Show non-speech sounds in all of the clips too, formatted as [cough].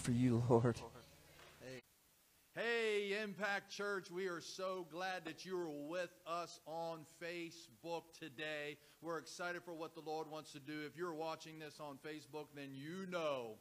for you, Lord. Hey, Impact Church, we are so glad that you are with us on Facebook today. We're excited for what the Lord wants to do. If you're watching this on Facebook, then you know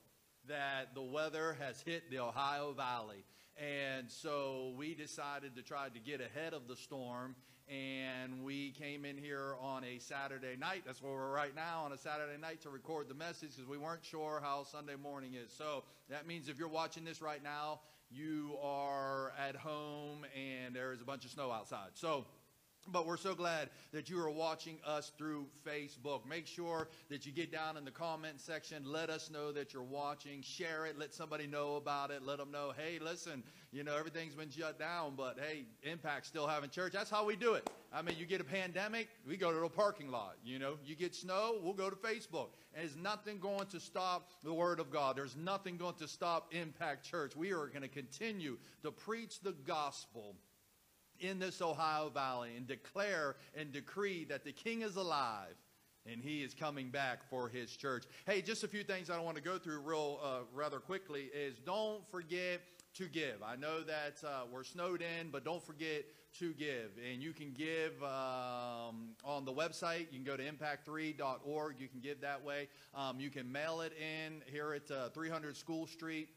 that the weather has hit the Ohio Valley. And so we decided to try to get ahead of the storm and we came in here on a Saturday night. That's where we're right now on a Saturday night to record the message because we weren't sure how Sunday morning is. So that means if you're watching this right now, you are at home and there is a bunch of snow outside. So but we're so glad that you are watching us through Facebook. Make sure that you get down in the comment section. Let us know that you're watching. Share it. Let somebody know about it. Let them know, hey, listen, you know, everything's been shut down, but hey, Impact still having church. That's how we do it. I mean, you get a pandemic, we go to the parking lot. You know, you get snow, we'll go to Facebook. And there's nothing going to stop the Word of God. There's nothing going to stop Impact Church. We are going to continue to preach the gospel in this Ohio Valley and declare and decree that the King is alive and he is coming back for his church. Hey, just a few things I don't want to go through real uh, rather quickly is don't forget to give. I know that uh, we're snowed in, but don't forget to give. And you can give um, on the website. You can go to impact3.org. You can give that way. Um, you can mail it in here at uh, 300 School Street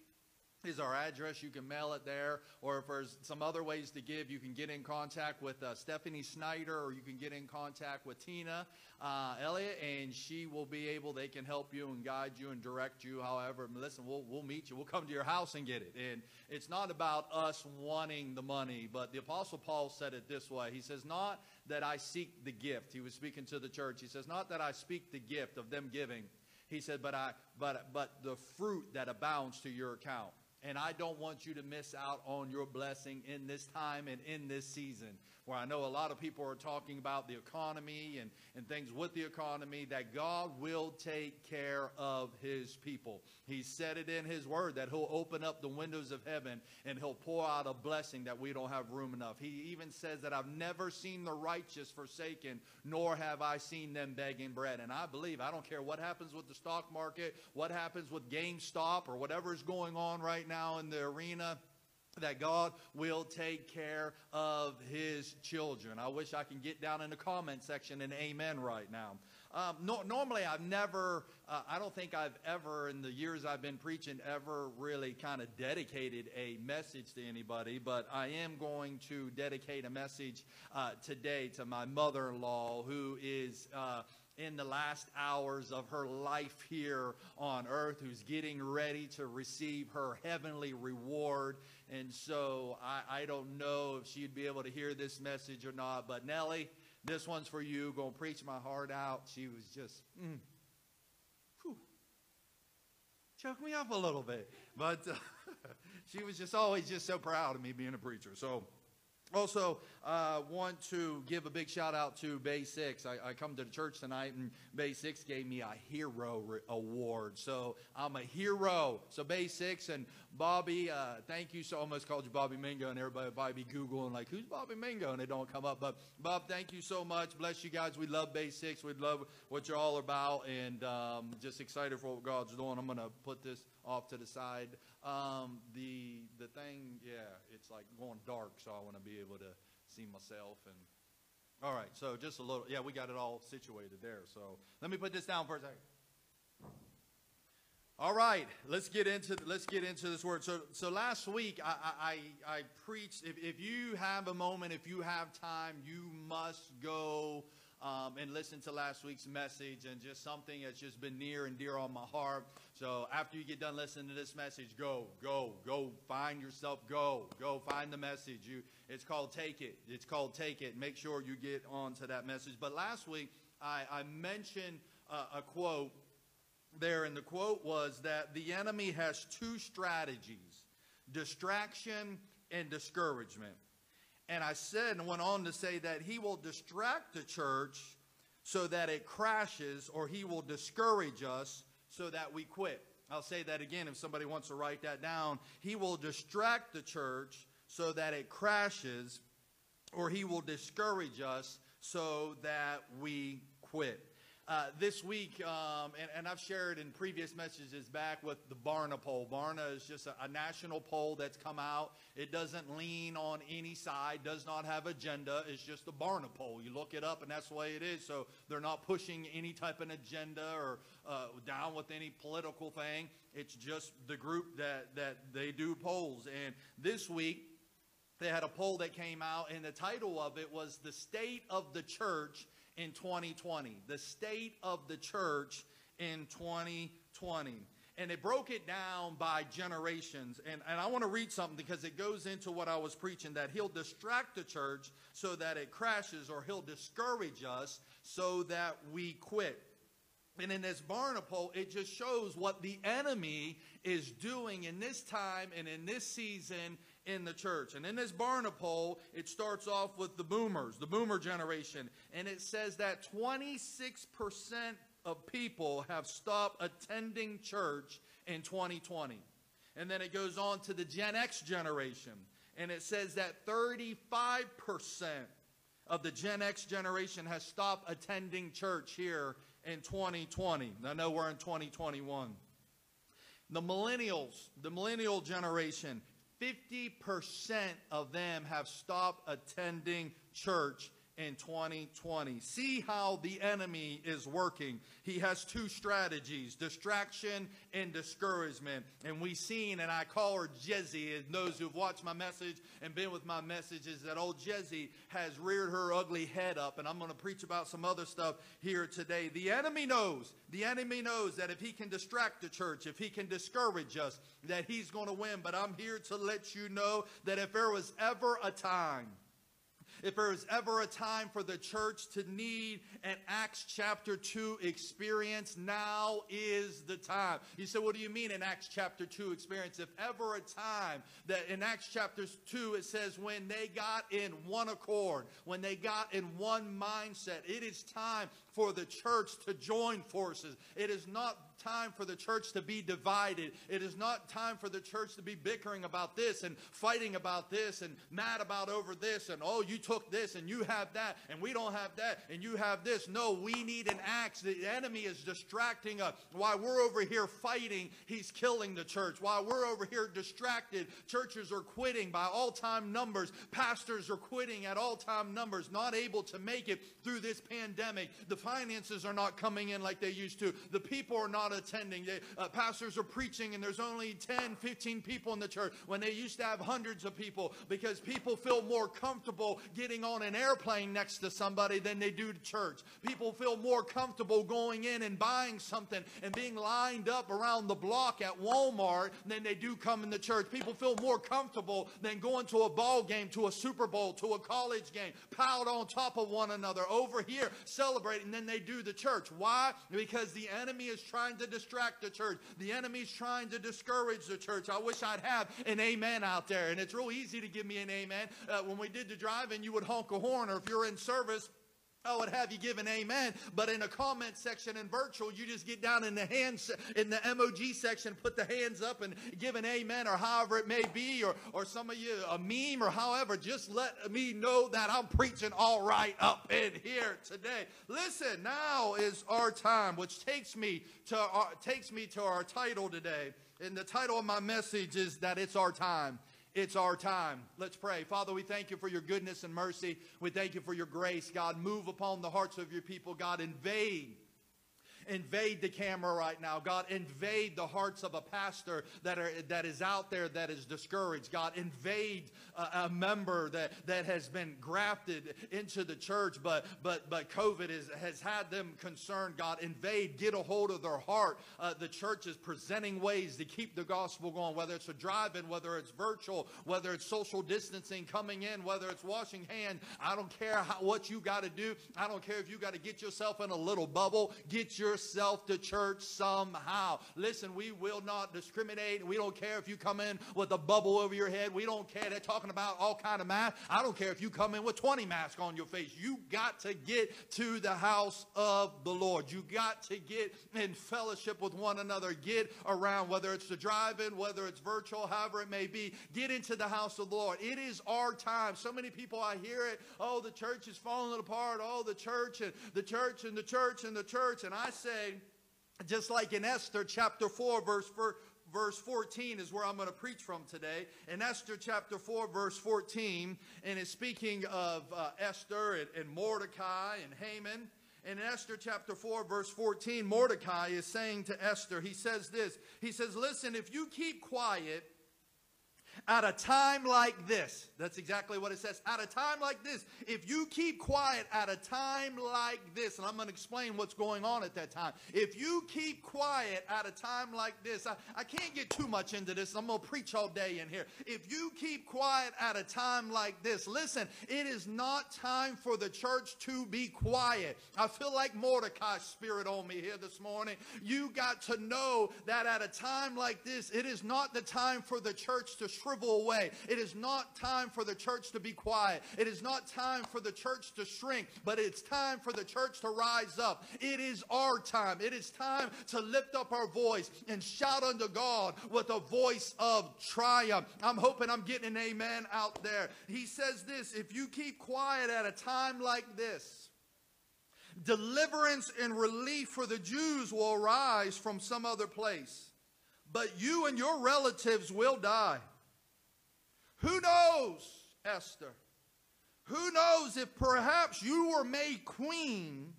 is our address. You can mail it there. Or if there's some other ways to give, you can get in contact with uh, Stephanie Snyder or you can get in contact with Tina uh, Elliott and she will be able, they can help you and guide you and direct you. However, listen, we'll, we'll meet you. We'll come to your house and get it. And it's not about us wanting the money, but the Apostle Paul said it this way. He says, Not that I seek the gift. He was speaking to the church. He says, Not that I speak the gift of them giving. He said, but I, but, but the fruit that abounds to your account. And I don't want you to miss out on your blessing in this time and in this season where I know a lot of people are talking about the economy and, and things with the economy, that God will take care of his people. He said it in his word that he'll open up the windows of heaven and he'll pour out a blessing that we don't have room enough. He even says that I've never seen the righteous forsaken, nor have I seen them begging bread. And I believe, I don't care what happens with the stock market, what happens with GameStop, or whatever is going on right now in the arena that God will take care of his children. I wish I can get down in the comment section and amen right now. Um, no, normally, I've never, uh, I don't think I've ever, in the years I've been preaching, ever really kind of dedicated a message to anybody, but I am going to dedicate a message uh, today to my mother in law who is. Uh, in the last hours of her life here on earth, who's getting ready to receive her heavenly reward. And so I, I don't know if she'd be able to hear this message or not, but Nellie, this one's for you. Going to preach my heart out. She was just, mm, whew, choked me up a little bit. But uh, [laughs] she was just always just so proud of me being a preacher. So also, uh, want to give a big shout out to Bay 6. I, I, come to the church tonight, and Bay 6 gave me a hero re- award. So I'm a hero. So Bay 6 and Bobby, uh, thank you. So I almost called you Bobby Mingo, and everybody probably be Googling, like, who's Bobby Mingo? And it don't come up. But Bob, thank you so much. Bless you guys. We love Bay 6. We love what you're all about, and um, just excited for what God's doing. I'm going to put this off to the side. Um, the the thing, yeah, it's like going dark, so I want to be able to see myself and. All right, so just a little, yeah, we got it all situated there. So let me put this down for a second. All right, let's get into let's get into this word. So so last week I I, I preached. If, if you have a moment, if you have time, you must go um, and listen to last week's message and just something that's just been near and dear on my heart. So after you get done listening to this message, go, go, go, find yourself, go, go, find the message. You, it's called Take It. It's called Take It. Make sure you get onto that message. But last week, I, I mentioned uh, a quote there, and the quote was that the enemy has two strategies distraction and discouragement. And I said and went on to say that he will distract the church so that it crashes, or he will discourage us so that we quit. I'll say that again if somebody wants to write that down. He will distract the church so that it crashes, or he will discourage us so that we quit. Uh, this week, um, and, and, I've shared in previous messages back with the Barna poll. Barna is just a, a, national poll that's come out. It doesn't lean on any side, does not have agenda. It's just a Barna poll. You look it up, and that's the way it is. So they're not pushing any type of agenda or uh, down with any political thing. It's just the group that that they do polls. And this week, they had a poll that came out, and the title of it was "The State of the Church." In 2020. The state of the church in 2020. And it broke it down by generations. And, and I want to read something because it goes into what I was preaching that he'll distract the church so that it crashes, or he'll discourage us so that we quit. And in this Barna poll, it just shows what the enemy is doing in this time and in this season in the church. And in this Barna poll, it starts off with the boomers, the boomer generation. And it says that 26% of people have stopped attending church in 2020. And then it goes on to the Gen X generation. And it says that 35% of the Gen X generation has stopped attending church here in 2020. I know we're in 2021. The millennials, the millennial generation, 50% of them have stopped attending church in 2020. See how the enemy is working. He has two strategies distraction and discouragement. And we've seen, and I call her Jezzy, and those who've watched my message and been with my messages, that old Jezzy has reared her ugly head up. And I'm going to preach about some other stuff here today. The enemy knows, the enemy knows that if he can distract the church, if he can discourage us, that he's going to win. But I'm here to let you know that if there was ever a time, if there is ever a time for the church to need an Acts chapter 2 experience, now is the time. You say, what do you mean an Acts chapter 2 experience? If ever a time that in Acts chapter 2 it says when they got in one accord, when they got in one mindset, it is time for the church to join forces. It is not time for the church to be divided. It is not time for the church to be bickering about this and fighting about this and mad about over this and oh, you took this and you have that and we don't have that and you have this. No, we need an Acts. The enemy is distracting us. While we're over here fighting, he's killing the church. While we're over here distracted, churches are quitting by all time numbers. Pastors are quitting at all time numbers, not able to make it through this pandemic. The finances are not coming in like they used to. The people are not attending. They, uh, pastors are preaching and there's only 10, 15 people in the church when they used to have hundreds of people because people feel more comfortable getting on an airplane next to somebody than they do to church. People feel more comfortable going in and buying something and being lined up around the block at Walmart than they do coming to church. People feel more comfortable than going to a ball game, to a Super Bowl, to a college game, piled on top of one another over here celebrating than they do the church. Why? Because the enemy is trying to to distract the church. The enemy's trying to discourage the church. I wish I'd have an amen out there. And it's real easy to give me an amen. Uh, when we did the drive-in, you would honk a horn, or if you're in service, I would have you give an amen, but in a comment section in virtual, you just get down in the hands in the emoji section, put the hands up and give an amen, or however it may be, or or some of you a meme, or however. Just let me know that I'm preaching all right up in here today. Listen, now is our time, which takes me to our, takes me to our title today, and the title of my message is that it's our time. It's our time. Let's pray. Father, we thank you for your goodness and mercy. We thank you for your grace. God, move upon the hearts of your people. God, invade invade the camera right now. God, invade the hearts of a pastor that, are, that is out there that is discouraged. God, invade a, a member that, that has been grafted into the church, but, but, but COVID is, has had them concerned. God, invade, get a hold of their heart. Uh, the church is presenting ways to keep the gospel going, whether it's a drive in, whether it's virtual, whether it's social distancing coming in, whether it's washing hands. I don't care how, what you got to do. I don't care if you got to get yourself in a little bubble. Get your yourself to church somehow. Listen, we will not discriminate. We don't care if you come in with a bubble over your head. We don't care. They're talking about all kind of masks. I don't care if you come in with 20 masks on your face. You got to get to the house of the Lord. You got to get in fellowship with one another. Get around, whether it's the drive-in, whether it's virtual, however it may be. Get into the house of the Lord. It is our time. So many people, I hear it. Oh, the church is falling apart. Oh, the church and the church and the church and the church. And I say, just like in Esther chapter 4, verse verse 14 is where I'm going to preach from today. In Esther chapter 4, verse 14, and it's speaking of uh, Esther and, and Mordecai and Haman. In Esther chapter 4, verse 14, Mordecai is saying to Esther, he says this. He says, Listen, if you keep quiet at a time like this, that's exactly what it says. At a time like this, if you keep quiet at a time like this, and I'm going to explain what's going on at that time. If you keep quiet at a time like this, I, I can't get too much into this. I'm going to preach all day in here. If you keep quiet at a time like this, listen, it is not time for the church to be quiet. I feel like Mordecai's spirit on me here this morning. You got to know that at a time like this, it is not the time for the church to away. It is not time for the church to be quiet. It is not time for the church to shrink, but it's time for the church to rise up. It is our time. It is time to lift up our voice and shout unto God with a voice of triumph. I'm hoping I'm getting an amen out there. He says this if you keep quiet at a time like this, deliverance and relief for the Jews will arise from some other place, but you and your relatives will die. Who knows, Esther? Who knows if perhaps you were made queen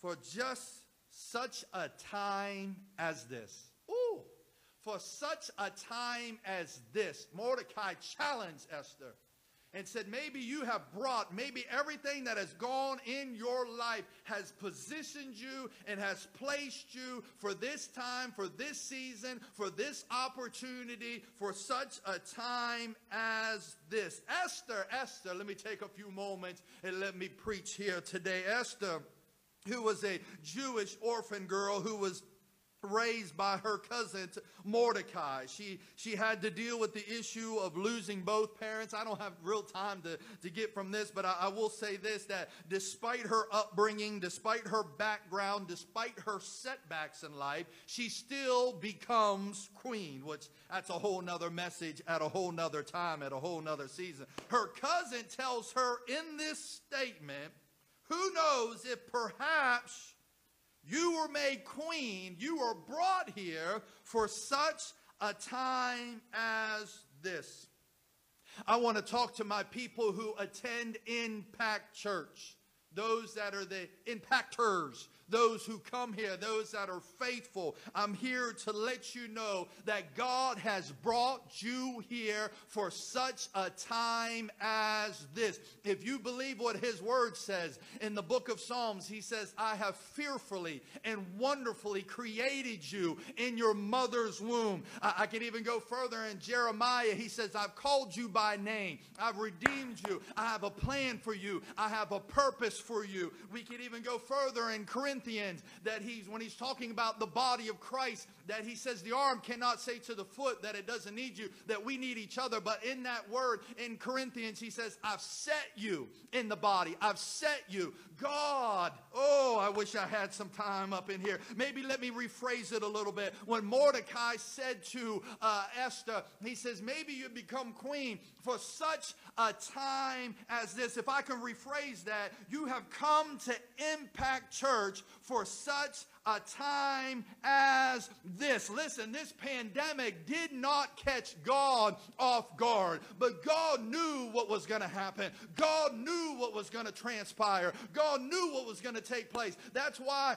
for just such a time as this? Ooh, for such a time as this. Mordecai challenged Esther and said, maybe you have brought, maybe everything that has gone in your life has positioned you and has placed you for this time, for this season, for this opportunity, for such a time as this. Esther, Esther, let me take a few moments and let me preach here today. Esther, who was a Jewish orphan girl who was raised by her cousin Mordecai. She, she had to deal with the issue of losing both parents. I don't have real time to, to get from this, but I, I will say this that despite her upbringing, despite her background, despite her setbacks in life, she still becomes queen, which that's a whole nother message at a whole nother time, at a whole nother season. Her cousin tells her in this statement, who knows if perhaps you were made queen. You were brought here for such a time as this. I want to talk to my people who attend Impact Church, those that are the impactors, those who come here, those that are faithful. I'm here to let you know that God has brought you here for such a time as this. If you believe what his word says in the book of Psalms, he says, I have fearfully and wonderfully created you in your mother's womb. I, I can even go further in Jeremiah. He says, I've called you by name. I've redeemed you. I have a plan for you. I have a purpose for you. We can even go further in Corinthians Corinthians that he's, when he's talking about the body of Christ, that he says the arm cannot say to the foot that it doesn't need you, that we need each other. But in that word in Corinthians, he says, I've set you in the body. I've set you. God, oh, I wish I had some time up in here. Maybe let me rephrase it a little bit. When Mordecai said to uh, Esther, he says, maybe you become queen for such a time as this. If I can rephrase that, you have come to Impact Church for such a time as this. Listen, this pandemic did not catch God off guard, but God knew what was going to happen. God knew what was going to transpire. God knew what was going to take place. That's why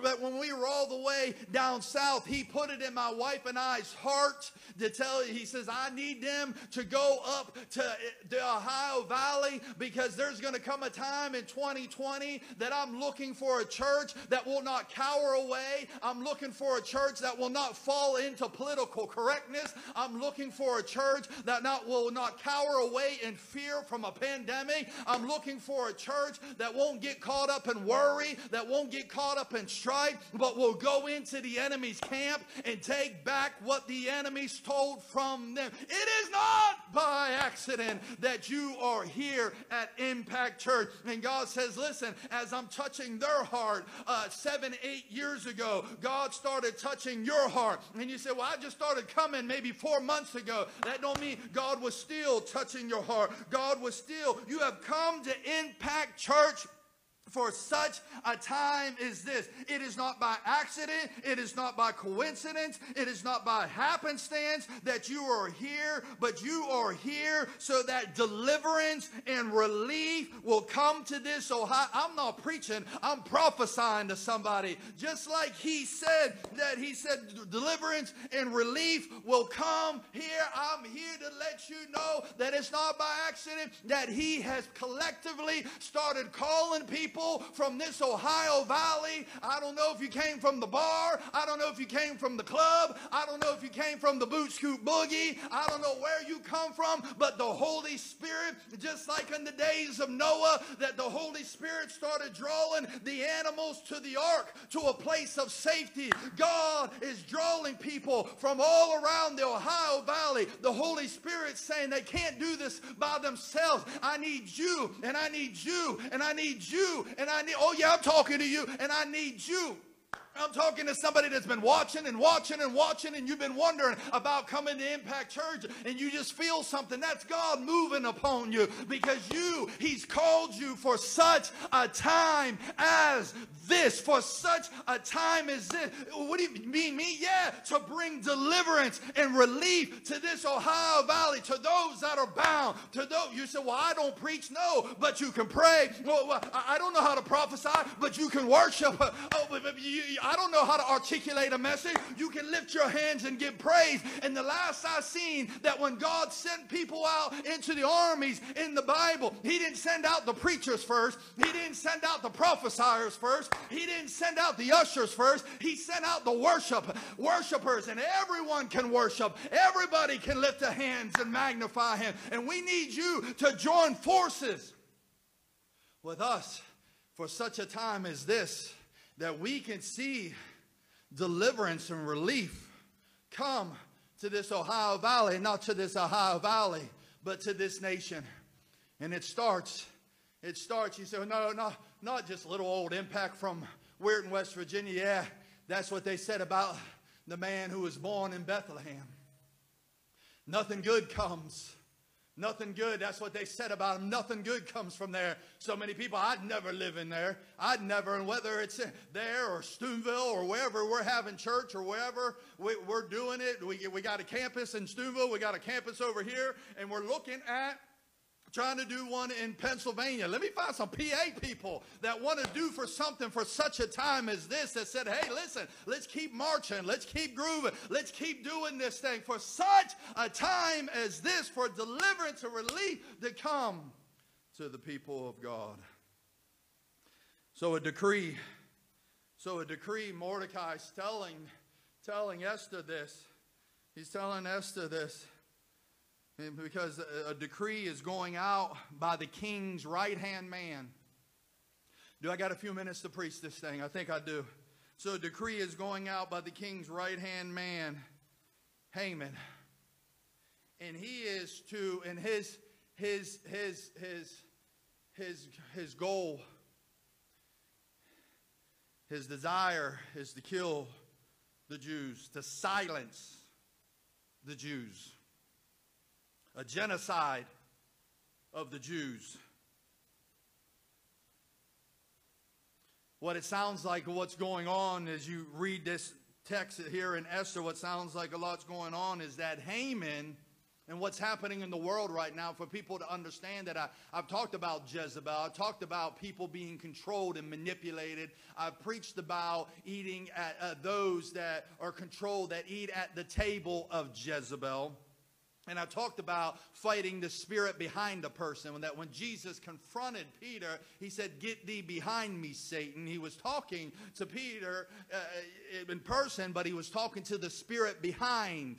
But when we were all the way down south, he put it in my wife and I's heart to tell you. He says, I need them to go up to the Ohio Valley because there's going to come a time in 2020 that I'm looking for a church that will not cower away. I'm looking for a church that will not fall into political correctness. I'm looking for a church that not, will not cower away in fear from a pandemic. I'm looking for a church that won't get caught up in worry, that won't get caught up in strife, but will go into the enemy's camp and take back what the enemy stole from them. It is not by accident that you are here at Impact Church. And God says, listen, as I'm touching their heart uh, seven, eight years ago, God started touching your heart. And you say, well, I just started coming maybe four months ago. That don't mean God was still touching your heart. God was still, you have come to Impact Church for such a time as this. It is not by accident, it is not by coincidence, it is not by happenstance that you are here, but you are here so that deliverance and relief will come to this Ohio. I'm not preaching, I'm prophesying to somebody. Just like he said that he said deliverance and relief will come here. I'm here to let you know that it's not by accident that he has collectively started calling people people from this Ohio Valley. I don't know if you came from the bar. I don't know if you came from the club. I don't know if you came from the boot scoot boogie. I don't know where you come from, but the Holy Spirit, just like in the days of Noah, that the Holy Spirit started drawing the animals to the ark to a place of safety. God is drawing people from all around the Ohio Valley. The Holy Spirit saying they can't do this by themselves. I need you, and I need you, and I need you, and I need, oh yeah, I'm talking to you, and I need you. I'm talking to somebody that's been watching and watching and watching, and you've been wondering about coming to Impact Church, and you just feel something. That's God moving upon you because you, He's called you for such a time as this, for such a time as this. What do you mean, me? Yeah, to bring deliverance and relief to this Ohio Valley, to those that are bound, to those. You say, well, I don't preach. No, but you can pray. Well, I don't know how to prophesy, but you can worship. [laughs] Oh, I don't know how to articulate a message. You can lift your hands and give praise. And the last I seen that when God sent people out into the armies in the Bible, He didn't send out the preachers first. He didn't send out the prophesiers first. He didn't send out the ushers first. He sent out the worship worshipers, and everyone can worship. Everybody can lift their hands and magnify Him. And we need you to join forces with us for such a time as this that we can see deliverance and relief come to this Ohio Valley, not to this Ohio Valley, but to this nation. And it starts, it starts, you say, no, no, not just little old impact from Weirton, West Virginia. Yeah, that's what they said about the man who was born in Bethlehem. Nothing good comes Nothing good. That's what they said about him. Nothing good comes from there. So many people, I'd never live in there. I'd never, and whether it's there or Steubenville or wherever we're having church or wherever we, are doing it, we, we got a campus in Steubenville, we got a campus over here, and we're looking at trying to do one in Pennsylvania. Let me find some PA people that want to do for something for such a time as this that said, hey, listen, let's keep marching, let's keep grooving, let's keep doing this thing for such a time as this, for deliverance and relief to come to the people of God. So a decree, so a decree, Mordecai's telling, telling Esther this. He's telling Esther this because a decree is going out by the king's right hand man. Do I got a few minutes to preach this thing? I think I do. So a decree is going out by the king's right hand man, Haman. And he is to, and his his his his his his goal, his desire is to kill the Jews, to silence the Jews a genocide of the Jews. What it sounds like, what's going on as you read this text here in Esther, what sounds like a lot's going on is that Haman and what's happening in the world right now for people to understand that I, I've talked about Jezebel. I've talked about people being controlled and manipulated. I've preached about eating at uh, those that are controlled, that eat at the table of Jezebel. And I talked about fighting the spirit behind a person. That when Jesus confronted Peter, he said, Get thee behind me, Satan. He was talking to Peter uh, in person, but he was talking to the spirit behind.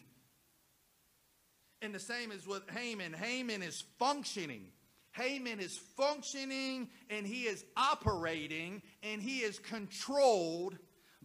And the same is with Haman. Haman is functioning. Haman is functioning and he is operating and he is controlled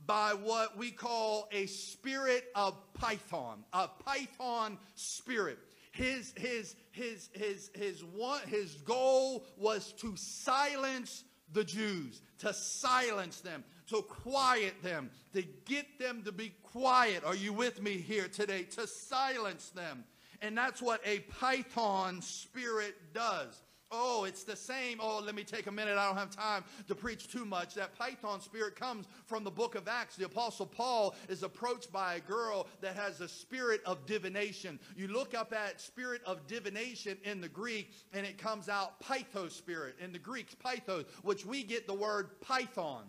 by what we call a spirit of python, a python spirit. His, his, his, his, his, one, his goal was to silence the Jews, to silence them, to quiet them, to get them to be quiet. Are you with me here today? To silence them. And that's what a python spirit does. Oh, it's the same. Oh, let me take a minute. I don't have time to preach too much. That python spirit comes from the book of Acts. The apostle Paul is approached by a girl that has a spirit of divination. You look up at spirit of divination in the Greek and it comes out pythos spirit. In the Greek, pythos, which we get the word python.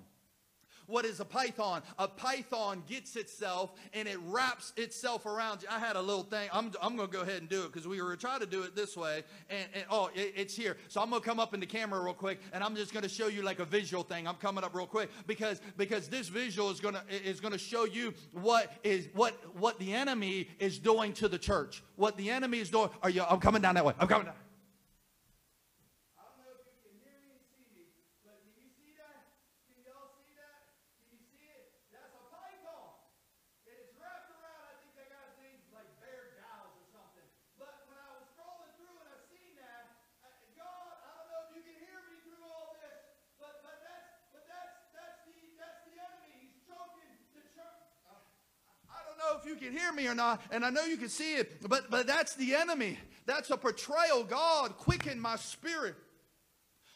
What is a python? A python gets itself and it wraps itself around. I had a little thing. I'm, I'm going to go ahead and do it because we were trying to do it this way. And, and oh, it, it's here. So I'm going to come up in the camera real quick and I'm just going to show you like a visual thing. I'm coming up real quick because because this visual is going to is going to show you what is what what the enemy is doing to the church. What the enemy is doing. Are you? I'm coming down that way. I'm coming down. If you can hear me or not, and I know you can see it, but, but that's the enemy. That's a portrayal. God quickened my spirit.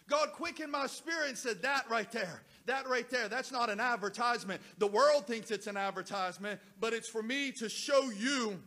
God quickened my spirit and said, That right there, that right there, that's not an advertisement. The world thinks it's an advertisement, but it's for me to show you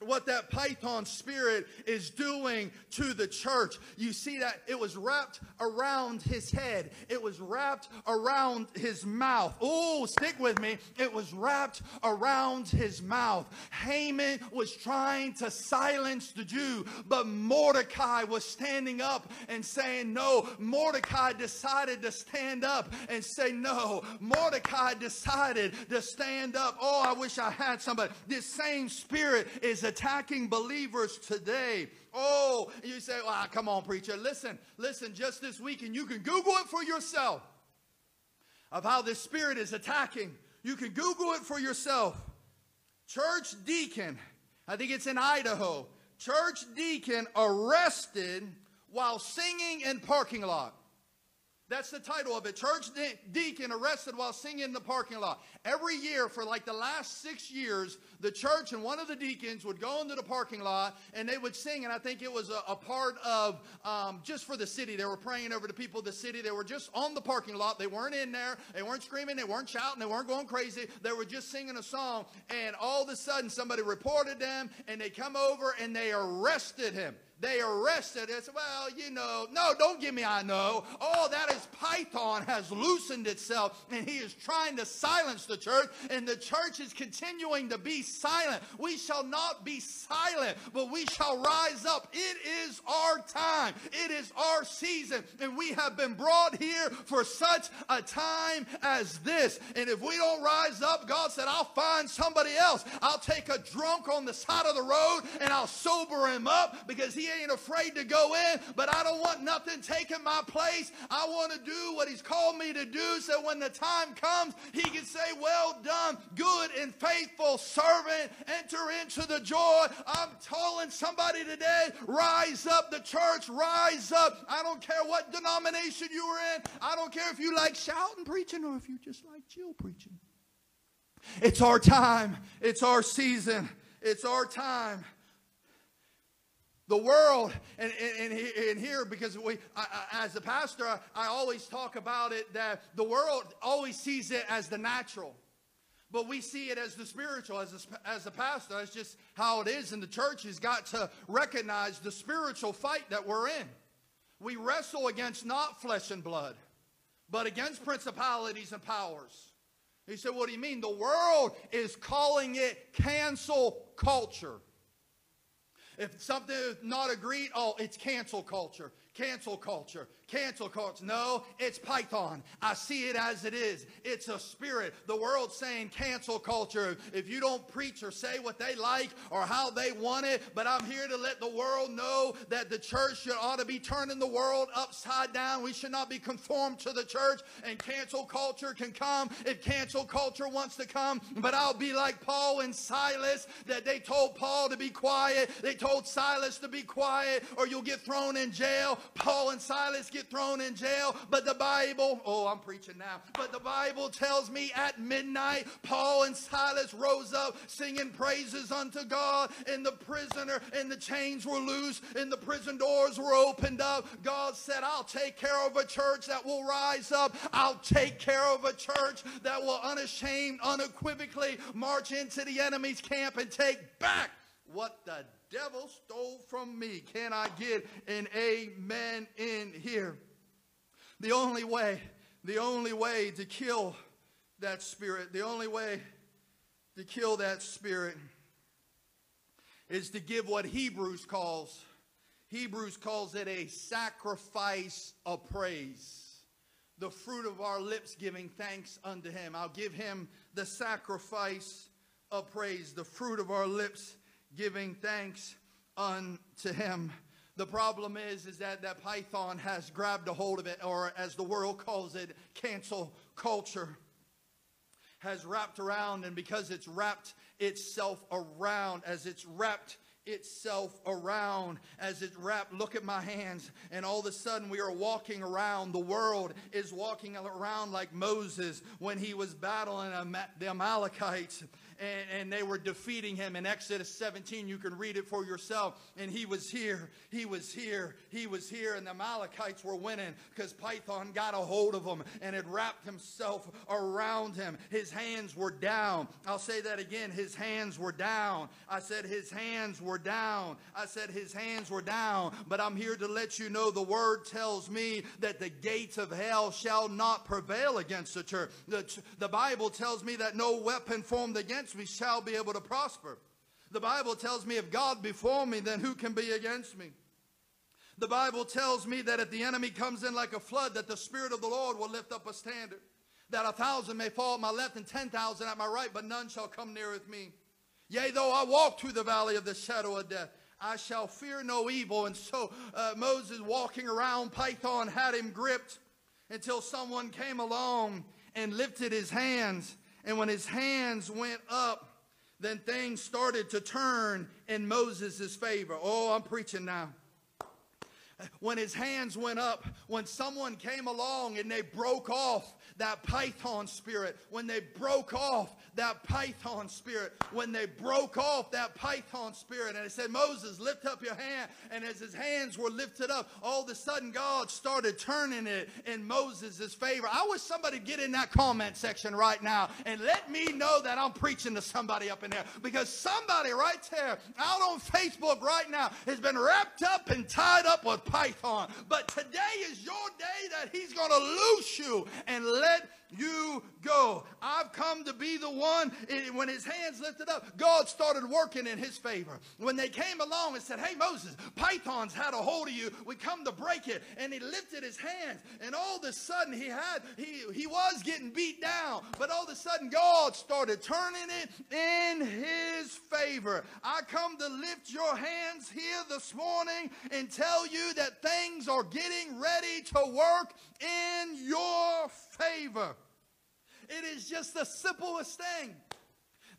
what that python spirit is doing to the church. You see that it was wrapped around his head. It was wrapped around his mouth. Oh, stick with me. It was wrapped around his mouth. Haman was trying to silence the Jew, but Mordecai was standing up and saying no. Mordecai decided to stand up and say no. Mordecai decided to stand up. Oh, I wish I had somebody. This same spirit is attacking believers today. Oh, you say, well, come on, preacher. Listen, listen, just this week, and you can Google it for yourself of how this spirit is attacking. You can Google it for yourself. Church deacon, I think it's in Idaho. Church deacon arrested while singing in parking lot. That's the title of it. Church de- deacon arrested while singing in the parking lot. Every year for like the last six years, the church and one of the deacons would go into the parking lot and they would sing. And I think it was a, a part of um, just for the city. They were praying over the people of the city. They were just on the parking lot. They weren't in there. They weren't screaming. They weren't shouting. They weren't going crazy. They were just singing a song. And all of a sudden, somebody reported them and they come over and they arrested him they arrested us. Well, you know, no, don't give me I know. Oh, that is Python has loosened itself and he is trying to silence the church, and the church is continuing to be silent. We shall not be silent, but we shall rise up. It is our time, it is our season, and we have been brought here for such a time as this. And if we don't rise up, God said, I'll find somebody else. I'll take a drunk on the side of the road and I'll sober him up because he ain't afraid to go in, but I don't want nothing taking my place. I want to do what He's called me to do so when the time comes, He can say, Well done, good and faithful servant. Enter into the joy. I'm telling somebody today, rise up, the church, rise up. I don't care what denomination you are in. I don't care if you like shouting preaching or if you just like chill preaching. It's our time. It's our season. It's our time. The world, and, and, and here, because we, I, I, as a pastor, I, I always talk about it that the world always sees it as the natural. But we see it as the spiritual, as a, as a pastor. That's just how it is. And the church has got to recognize the spiritual fight that we're in. We wrestle against not flesh and blood, but against principalities and powers. He said, What do you mean? The world is calling it cancel culture. If something is not agreed, oh, it's cancel culture. Cancel culture. Cancel culture. No, it's Python. I see it as it is. It's a spirit. The world's saying cancel culture. If you don't preach or say what they like or how they want it, but I'm here to let the world know that the church should ought to be turning the world upside down. We should not be conformed to the church, and cancel culture can come if cancel culture wants to come. But I'll be like Paul and Silas that they told Paul to be quiet. They told Silas to be quiet, or you'll get thrown in jail. Paul and Silas get thrown in jail, but the Bible, oh, I'm preaching now, but the Bible tells me at midnight, Paul and Silas rose up singing praises unto God, and the prisoner and the chains were loose, and the prison doors were opened up. God said, I'll take care of a church that will rise up. I'll take care of a church that will unashamed, unequivocally march into the enemy's camp and take back what the devil stole from me. Can I get an amen in here? The only way, the only way to kill that spirit, the only way to kill that spirit is to give what Hebrews calls Hebrews calls it a sacrifice of praise. The fruit of our lips giving thanks unto him. I'll give him the sacrifice of praise, the fruit of our lips giving thanks unto him. The problem is, is that that python has grabbed a hold of it, or as the world calls it, cancel culture has wrapped around, and because it's wrapped itself around, as it's wrapped itself around as it wrapped. Look at my hands. And all of a sudden, we are walking around. The world is walking around like Moses when he was battling the Amalekites and, and they were defeating him. In Exodus 17, you can read it for yourself. And he was here, he was here, he was here, and the Amalekites were winning because Python got a hold of him and had wrapped himself around him. His hands were down. I'll say that again. His hands were down. I said his hands were down. I said his hands were down. But I'm here to let you know the word tells me that the gates of hell shall not prevail against the church. The, the Bible tells me that no weapon formed against against me shall be able to prosper. The Bible tells me if God before me, then who can be against me? The Bible tells me that if the enemy comes in like a flood, that the Spirit of the Lord will lift up a standard. That a thousand may fall at my left and ten thousand at my right, but none shall come neareth me. Yea, though I walk through the valley of the shadow of death, I shall fear no evil. And so uh, Moses, walking around, Python had him gripped until someone came along and lifted his hands and when his hands went up, then things started to turn in Moses' favor. Oh, I'm preaching now. When his hands went up, when someone came along and they broke off that python spirit, when they broke off that python spirit, when they broke off that python spirit, and it said, Moses, lift up your hand. And as his hands were lifted up, all of a sudden God started turning it in Moses' favor. I wish somebody get in that comment section right now and let me know that I'm preaching to somebody up in there because somebody right there out on Facebook right now has been wrapped up and tied up with python. But today is your day that he's going to loose you and let you go. I've come to be the one. When his hands lifted up, God started working in his favor. When they came along and said, Hey, Moses, pythons had a hold of you. We come to break it. And he lifted his hands. And all of a sudden, he had, he, he was getting beat down. But all of a sudden, God started turning it in his favor. I come to lift your hands here this morning and tell you that things are getting ready to work in your favor. It is just the simplest thing.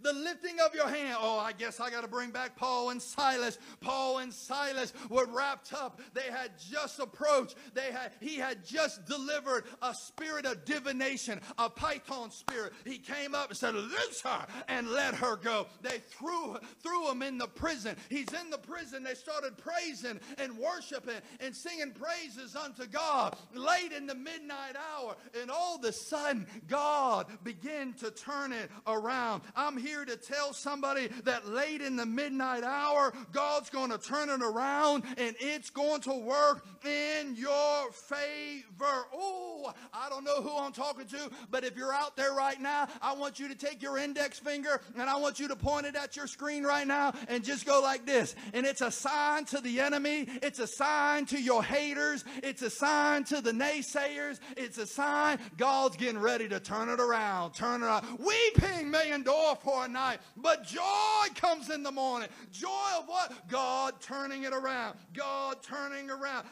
The lifting of your hand. Oh, I guess I got to bring back Paul and Silas. Paul and Silas were wrapped up. They had just approached. They had he had just delivered a spirit of divination, a python spirit. He came up and said, "Loose her and let her go." They threw threw him in the prison. He's in the prison. They started praising and worshiping and singing praises unto God late in the midnight hour. And all of a sudden, God began to turn it around. I'm here to tell somebody that late in the midnight hour, God's going to turn it around and it's going to work in your favor. Oh, I don't know who I'm talking to, but if you're out there right now, I want you to take your index finger and I want you to point it at your screen right now and just go like this. And it's a sign to the enemy, it's a sign to your haters, it's a sign to the naysayers, it's a sign God's getting ready to turn it around. Turn it around. Weeping may endure for a night, but joy comes in the morning. Joy of what? God turning it around. God turning around.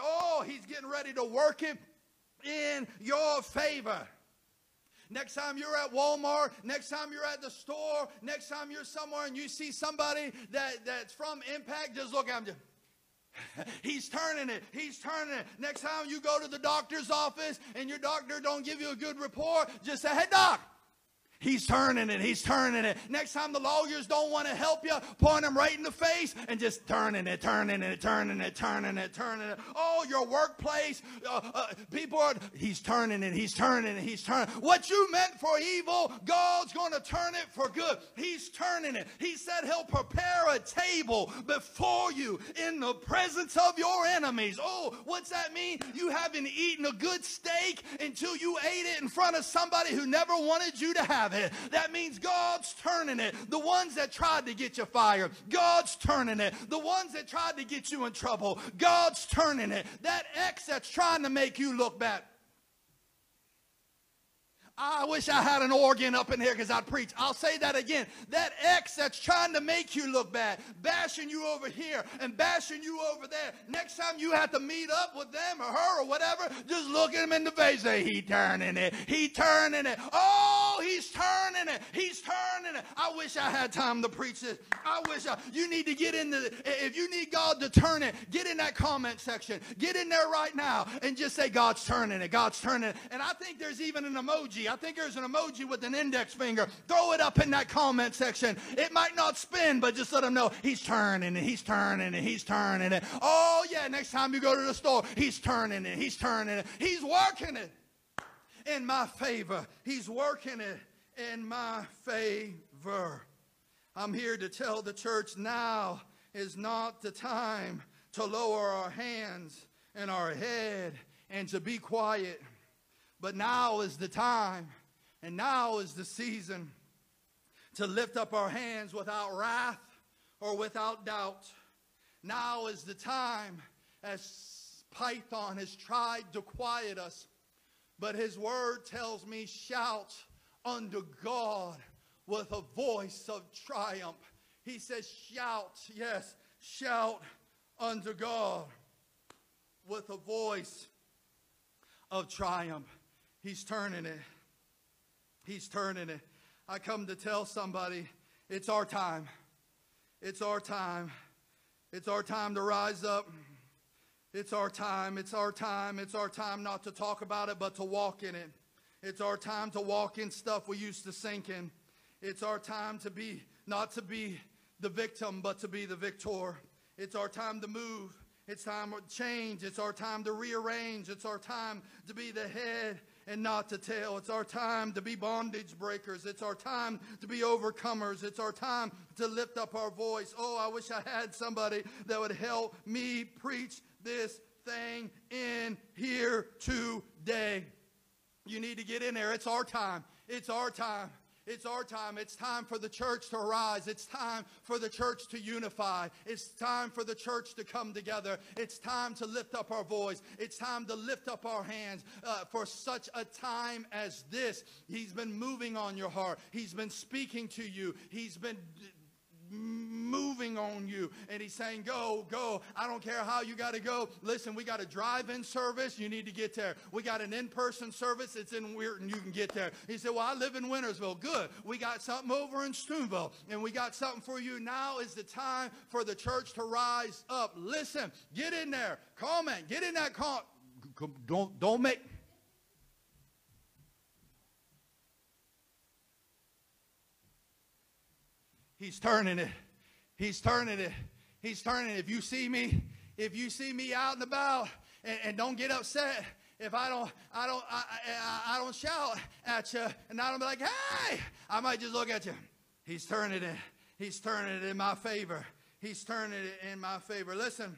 Oh, he's getting ready to work it in your favor. Next time you're at Walmart, next time you're at the store, next time you're somewhere and you see somebody that, that's from Impact, just look at them. [laughs] He's turning it. He's turning it. Next time you go to the doctor's office and your doctor don't give you a good report, just say, "Hey doc, He's turning it. He's turning it. Next time the lawyers don't want to help you, point them right in the face and just turning it, turning it, turning it, turning it, turning it. Oh, your workplace, uh, uh, people are, he's turning it, he's turning it, he's turning What you meant for evil, God's going to turn it for good. He's turning it. He said he'll prepare a table before you in the presence of your enemies. Oh, what's that mean? You haven't eaten a good steak until you ate it in front of somebody who never wanted you to have have it. That means God's turning it. The ones that tried to get you fired, God's turning it. The ones that tried to get you in trouble, God's turning it. That ex that's trying to make you look bad, I wish I had an organ up in here because I'd preach. I'll say that again. That ex that's trying to make you look bad, bashing you over here and bashing you over there. Next time you have to meet up with them or her or whatever, just look at him in the face. Say, he turning it. He turning it. Oh, he's turning it. He's turning it. I wish I had time to preach this. I wish I, you need to get in the, if you need God to turn it, get in that comment section. Get in there right now and just say, God's turning it. God's turning it. And I think there's even an emoji. I think there's an emoji with an index finger. Throw it up in that comment section. It might not spin, but just let them know he's turning and he's turning and he's turning it. Oh, yeah, next time you go to the store, he's turning it. He's turning it. He's working it in my favor. He's working it in my favor. I'm here to tell the church now is not the time to lower our hands and our head and to be quiet. But now is the time, and now is the season to lift up our hands without wrath or without doubt. Now is the time as Python has tried to quiet us, but his word tells me, shout unto God with a voice of triumph. He says, shout, yes, shout unto God with a voice of triumph. He's turning it. He's turning it. I come to tell somebody it's our time. It's our time. It's our time to rise up. It's our time. It's our time. It's our time not to talk about it, but to walk in it. It's our time to walk in stuff we used to sink in. It's our time to be, not to be the victim, but to be the victor. It's our time to move. It's time to change. It's our time to rearrange. It's our time to be the head and not to tell. It's our time to be bondage breakers. It's our time to be overcomers. It's our time to lift up our voice. Oh, I wish I had somebody that would help me preach this thing in here today. You need to get in there. It's our time. It's our time. It's our time. It's time for the church to rise. It's time for the church to unify. It's time for the church to come together. It's time to lift up our voice. It's time to lift up our hands uh, for such a time as this. He's been moving on your heart. He's been speaking to you. He's been moving on you. And he's saying, Go, go. I don't care how you got to go. Listen, we got a drive in service. You need to get there. We got an in person service. It's in Weirton. You can get there. He said, Well, I live in Wintersville. Good. We got something over in Steubenville. And we got something for you. Now is the time for the church to rise up. Listen, get in there. Comment. Get in that call. Don't, don't make. He's turning it. He's turning it. He's turning it. If you see me, if you see me out and about, and, and don't get upset if I don't, I don't, I, I, I, don't shout at you, and I don't be like, hey, I might just look at you. He's turning it. He's turning it in my favor. He's turning it in my favor. Listen,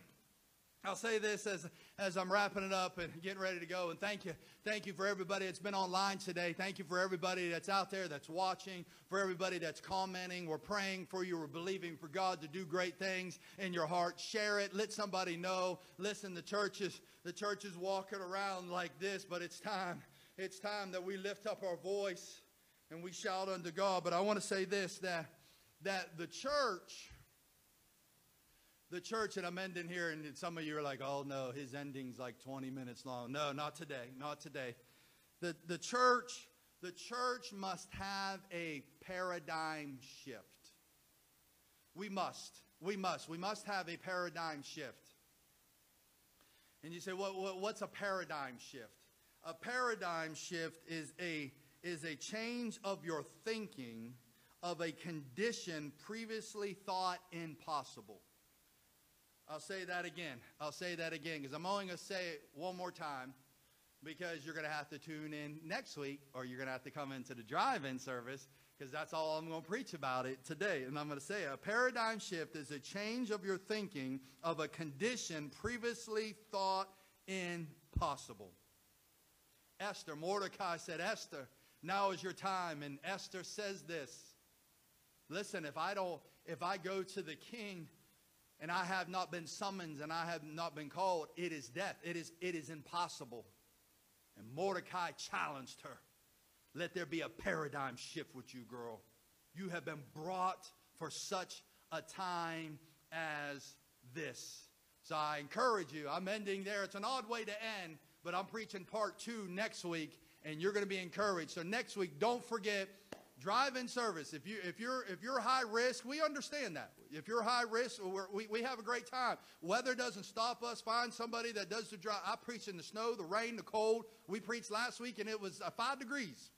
I'll say this as as I'm wrapping it up and getting ready to go. And thank you. Thank you for everybody that's been online today. Thank you for everybody that's out there that's watching, for everybody that's commenting. We're praying for you. We're believing for God to do great things in your heart. Share it. Let somebody know. Listen, the church is, the church is walking around like this, but it's time. It's time that we lift up our voice and we shout unto God. But I want to say this that, that the church the church, and I'm ending here, and some of you are like, oh no, his ending's like 20 minutes long. No, not today, not today. The, the church, the church must have a paradigm shift. We must. We must. We must have a paradigm shift. And you say, what, what, what's a paradigm shift? A paradigm shift is a, is a change of your thinking of a condition previously thought impossible. I'll say that again. I'll say that again because I'm only going to say it one more time because you're going to have to tune in next week or you're going to have to come into the drive-in service because that's all I'm going to preach about it today. And I'm going to say a paradigm shift is a change of your thinking of a condition previously thought impossible. Esther, Mordecai said, Esther, now is your time. And Esther says this. Listen, if I don't, if I go to the king and I have not been summoned and I have not been called, it is death. It is, it is impossible. And Mordecai challenged her. Let there be a paradigm shift with you, girl. You have been brought for such a time as this. So I encourage you. I'm ending there. It's an odd way to end, but I'm preaching part two next week, and you're going to be encouraged. So next week, don't forget drive-in service. If you if you're if you're high risk, we understand that. If you're high risk, we we have a great time. Weather doesn't stop us. Find somebody that does the drive. I preach in the snow, the rain, the cold. We preached last week, and it was uh, five degrees.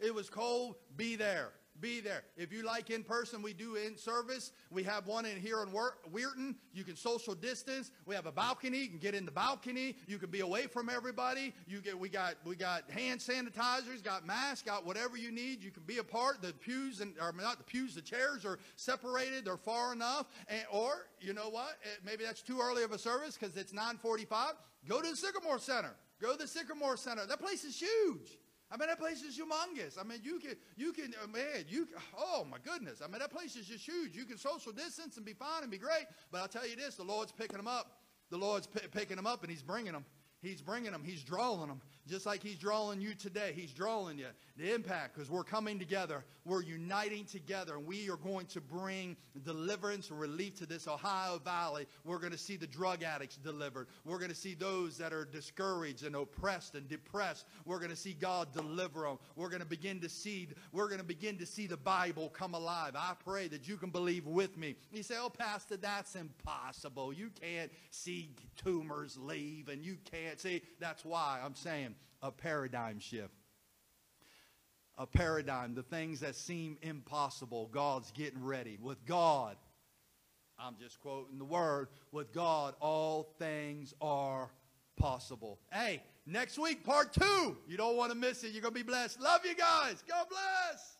It was cold. Be there be there. If you like in person, we do in service. We have one in here in Weirton. You can social distance. We have a balcony. You can get in the balcony. You can be away from everybody. You get we got we got hand sanitizers, got masks, got whatever you need. You can be apart. The pews and or not the pews, the chairs are separated. They're far enough. And, or you know what? Eh, maybe that's too early of a service because it's 9:45. Go to the Sycamore Center. Go to the Sycamore Center. That place is huge. I mean, that place is humongous. I mean, you can, you can, uh, man, you, oh my goodness. I mean, that place is just huge. You can social distance and be fine and be great. But I'll tell you this, the Lord's picking them up. The Lord's p- picking them up and he's bringing them. He's bringing them. He's drawing them. Just like he's drawing you today. He's drawing you. The impact, because we're coming together. We're uniting together. And we are going to bring deliverance and relief to this Ohio Valley. We're going to see the drug addicts delivered. We're going to see those that are discouraged and oppressed and depressed. We're going to see God deliver them. We're going to begin to see, we're going to begin to see the Bible come alive. I pray that you can believe with me. You say, oh, Pastor, that's impossible. You can't see tumors leave and you can't See, that's why I'm saying a paradigm shift. A paradigm. The things that seem impossible, God's getting ready. With God, I'm just quoting the word, with God, all things are possible. Hey, next week, part two. You don't want to miss it. You're going to be blessed. Love you guys. God bless.